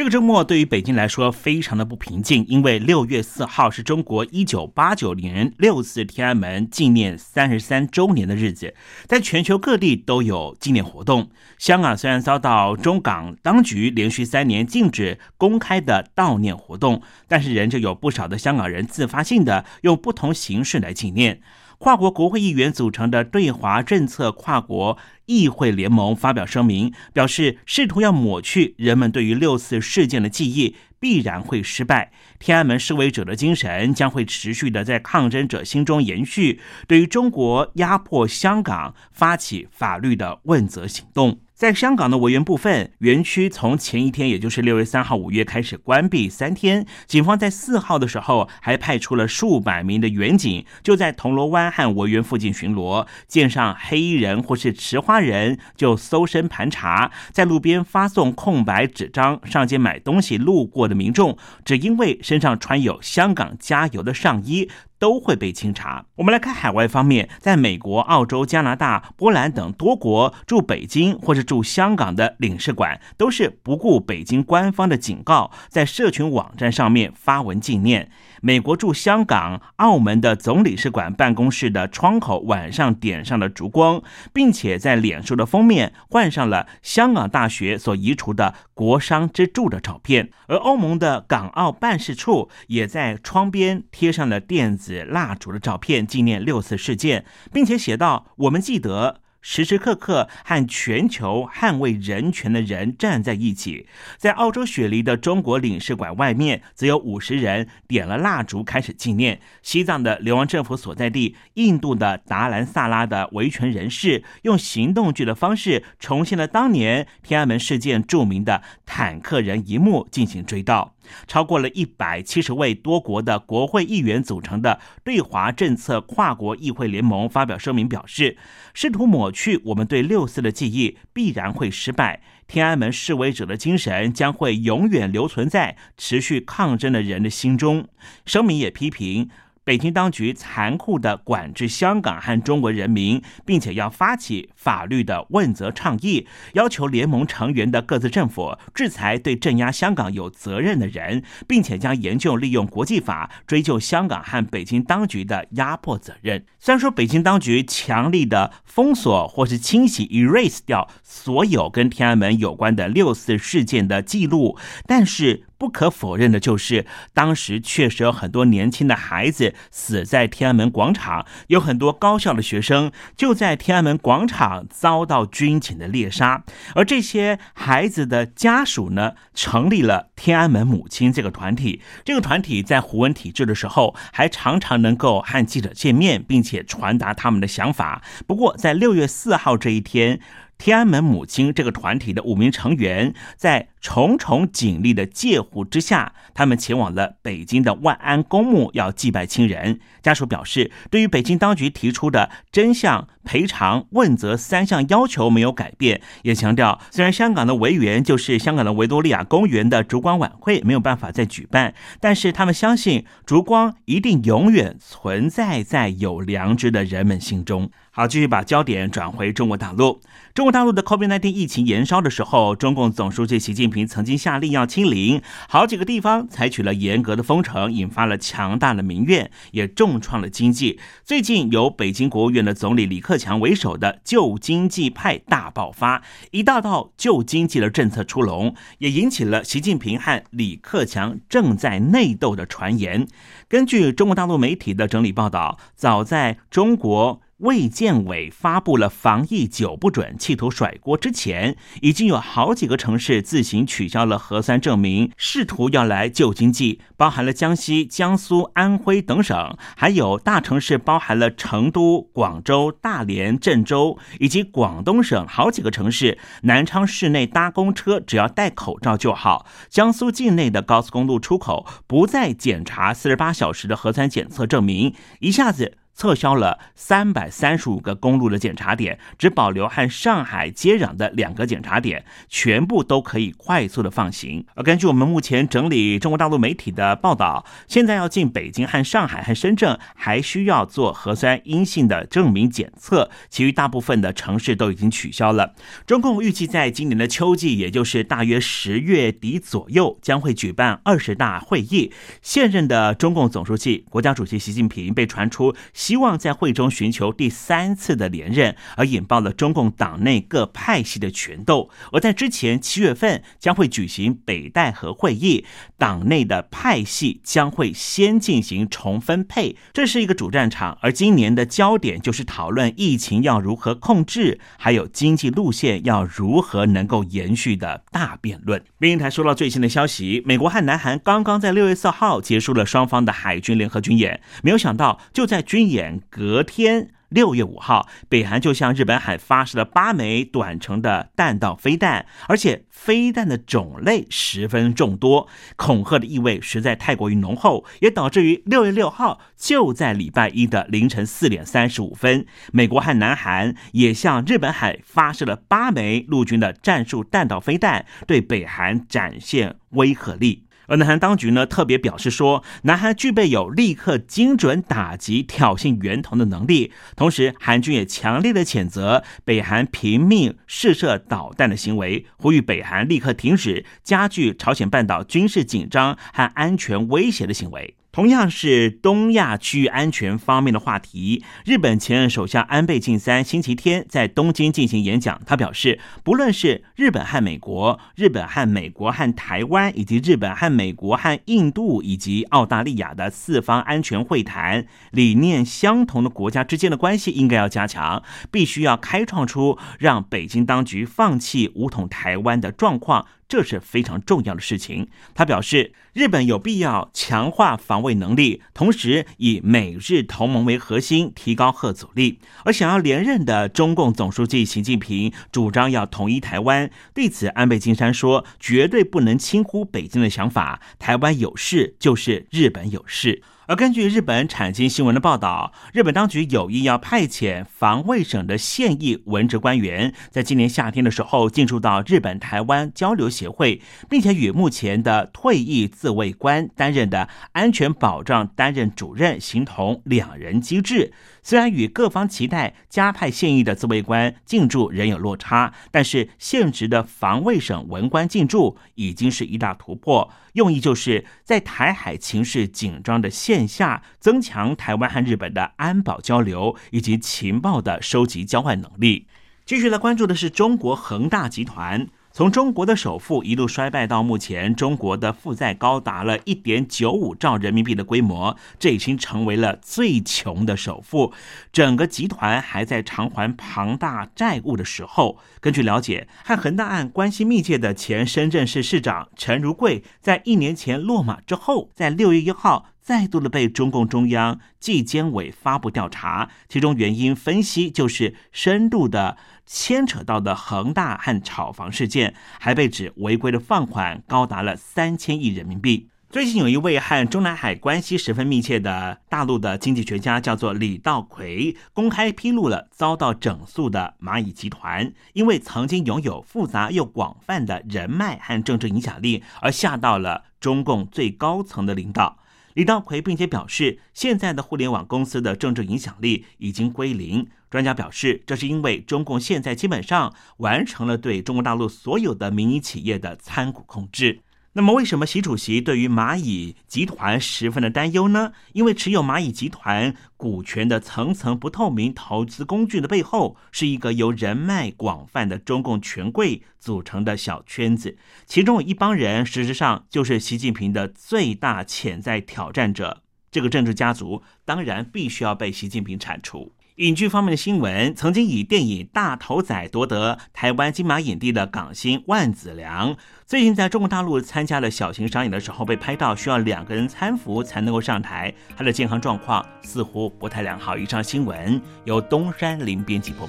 这个周末对于北京来说非常的不平静，因为六月四号是中国一九八九年六四天安门纪念三十三周年的日子，在全球各地都有纪念活动。香港虽然遭到中港当局连续三年禁止公开的悼念活动，但是仍旧有不少的香港人自发性的用不同形式来纪念。跨国国会议员组成的对华政策跨国议会联盟发表声明，表示试图要抹去人们对于六四事件的记忆，必然会失败。天安门示威者的精神将会持续的在抗争者心中延续，对于中国压迫香港发起法律的问责行动。在香港的维园部分园区，从前一天，也就是六月三号五月开始关闭三天。警方在四号的时候还派出了数百名的园警，就在铜锣湾和维园附近巡逻，见上黑衣人或是持花人就搜身盘查，在路边发送空白纸张，上街买东西路过的民众，只因为身上穿有“香港加油”的上衣。都会被清查。我们来看海外方面，在美国、澳洲、加拿大、波兰等多国驻北京或是驻香港的领事馆，都是不顾北京官方的警告，在社群网站上面发文纪念。美国驻香港、澳门的总领事馆办公室的窗口晚上点上了烛光，并且在脸书的封面换上了香港大学所移除的国殇之柱的照片，而欧盟的港澳办事处也在窗边贴上了电子蜡烛的照片，纪念六次事件，并且写道：“我们记得。”时时刻刻和全球捍卫人权的人站在一起。在澳洲雪梨的中国领事馆外面，则有五十人点了蜡烛开始纪念。西藏的流亡政府所在地印度的达兰萨拉的维权人士，用行动剧的方式重现了当年天安门事件著名的坦克人一幕，进行追悼。超过了一百七十位多国的国会议员组成的对华政策跨国议会联盟发表声明，表示试图抹去我们对六四的记忆必然会失败。天安门示威者的精神将会永远留存在持续抗争的人的心中。声明也批评。北京当局残酷的管制香港和中国人民，并且要发起法律的问责倡议，要求联盟成员的各自政府制裁对镇压香港有责任的人，并且将研究利用国际法追究香港和北京当局的压迫责任。虽然说北京当局强力的封锁或是清洗 erase 掉所有跟天安门有关的六四事件的记录，但是。不可否认的就是，当时确实有很多年轻的孩子死在天安门广场，有很多高校的学生就在天安门广场遭到军警的猎杀。而这些孩子的家属呢，成立了天安门母亲这个团体。这个团体在胡文体制的时候，还常常能够和记者见面，并且传达他们的想法。不过，在六月四号这一天。天安门母亲这个团体的五名成员，在重重警力的戒护之下，他们前往了北京的万安公墓，要祭拜亲人。家属表示，对于北京当局提出的真相、赔偿、问责三项要求没有改变，也强调，虽然香港的维园就是香港的维多利亚公园的烛光晚会没有办法再举办，但是他们相信烛光一定永远存在在有良知的人们心中。好，继续把焦点转回中国大陆。中国大陆的 COVID-19 疫情延烧的时候，中共总书记习近平曾经下令要清零，好几个地方采取了严格的封城，引发了强大的民怨，也重创了经济。最近由北京国务院的总理李克克强为首的旧经济派大爆发，一大道旧经济的政策出笼，也引起了习近平和李克强正在内斗的传言。根据中国大陆媒体的整理报道，早在中国。卫健委发布了防疫九不准，企图甩锅之前，已经有好几个城市自行取消了核酸证明，试图要来救经济，包含了江西、江苏、安徽等省，还有大城市包含了成都、广州、大连、郑州，以及广东省好几个城市，南昌市内搭公车只要戴口罩就好。江苏境内的高速公路出口不再检查四十八小时的核酸检测证明，一下子。撤销了三百三十五个公路的检查点，只保留和上海接壤的两个检查点，全部都可以快速的放行。而根据我们目前整理中国大陆媒体的报道，现在要进北京和上海和深圳，还需要做核酸阴性的证明检测，其余大部分的城市都已经取消了。中共预计在今年的秋季，也就是大约十月底左右，将会举办二十大会议。现任的中共总书记、国家主席习近平被传出。希望在会中寻求第三次的连任，而引爆了中共党内各派系的权斗。而在之前七月份将会举行北戴河会议，党内的派系将会先进行重分配，这是一个主战场。而今年的焦点就是讨论疫情要如何控制，还有经济路线要如何能够延续的大辩论。另一台说到最新的消息，美国和南韩刚刚在六月四号结束了双方的海军联合军演，没有想到就在军演。隔天，六月五号，北韩就向日本海发射了八枚短程的弹道飞弹，而且飞弹的种类十分众多，恐吓的意味实在太过于浓厚，也导致于六月六号就在礼拜一的凌晨四点三十五分，美国和南韩也向日本海发射了八枚陆军的战术弹道飞弹，对北韩展现威慑力。而南韩当局呢，特别表示说，南韩具备有立刻精准打击挑衅源头的能力。同时，韩军也强烈的谴责北韩拼命试射导弹的行为，呼吁北韩立刻停止加剧朝鲜半岛军事紧张和安全威胁的行为。同样是东亚区域安全方面的话题，日本前任首相安倍晋三星期天在东京进行演讲。他表示，不论是日本和美国、日本和美国和台湾，以及日本和美国和印度以及澳大利亚的四方安全会谈，理念相同的国家之间的关系应该要加强，必须要开创出让北京当局放弃武统台湾的状况。这是非常重要的事情。他表示，日本有必要强化防卫能力，同时以美日同盟为核心，提高核阻力。而想要连任的中共总书记习近平主张要统一台湾，对此安倍晋三说，绝对不能轻忽北京的想法。台湾有事就是日本有事。而根据日本产经新闻的报道，日本当局有意要派遣防卫省的现役文职官员，在今年夏天的时候进驻到日本台湾交流协会，并且与目前的退役自卫官担任的安全保障担任主任，形同两人机制。虽然与各方期待加派现役的自卫官进驻仍有落差，但是现职的防卫省文官进驻已经是一大突破。用意就是在台海情势紧张的现线下，增强台湾和日本的安保交流以及情报的收集交换能力。继续来关注的是中国恒大集团。从中国的首富一路衰败到目前，中国的负债高达了一点九五兆人民币的规模，这已经成为了最穷的首富。整个集团还在偿还庞大债务的时候，根据了解，和恒大案关系密切的前深圳市市长陈如桂，在一年前落马之后，在六月一号。再度的被中共中央纪监委发布调查，其中原因分析就是深度的牵扯到的恒大和炒房事件，还被指违规的放款高达了三千亿人民币。最近有一位和中南海关系十分密切的大陆的经济学家，叫做李道奎，公开披露了遭到整肃的蚂蚁集团，因为曾经拥有复杂又广泛的人脉和政治影响力，而吓到了中共最高层的领导。李稻葵并且表示，现在的互联网公司的政治影响力已经归零。专家表示，这是因为中共现在基本上完成了对中国大陆所有的民营企业的参股控制。那么，为什么习主席对于蚂蚁集团十分的担忧呢？因为持有蚂蚁集团股权的层层不透明投资工具的背后，是一个由人脉广泛的中共权贵组成的小圈子，其中有一帮人，实质上就是习近平的最大潜在挑战者。这个政治家族当然必须要被习近平铲除。影剧方面的新闻，曾经以电影《大头仔》夺得台湾金马影帝的港星万梓良，最近在中国大陆参加了小型商演的时候，被拍到需要两个人搀扶才能够上台，他的健康状况似乎不太良好。以上新闻由东山林编辑播。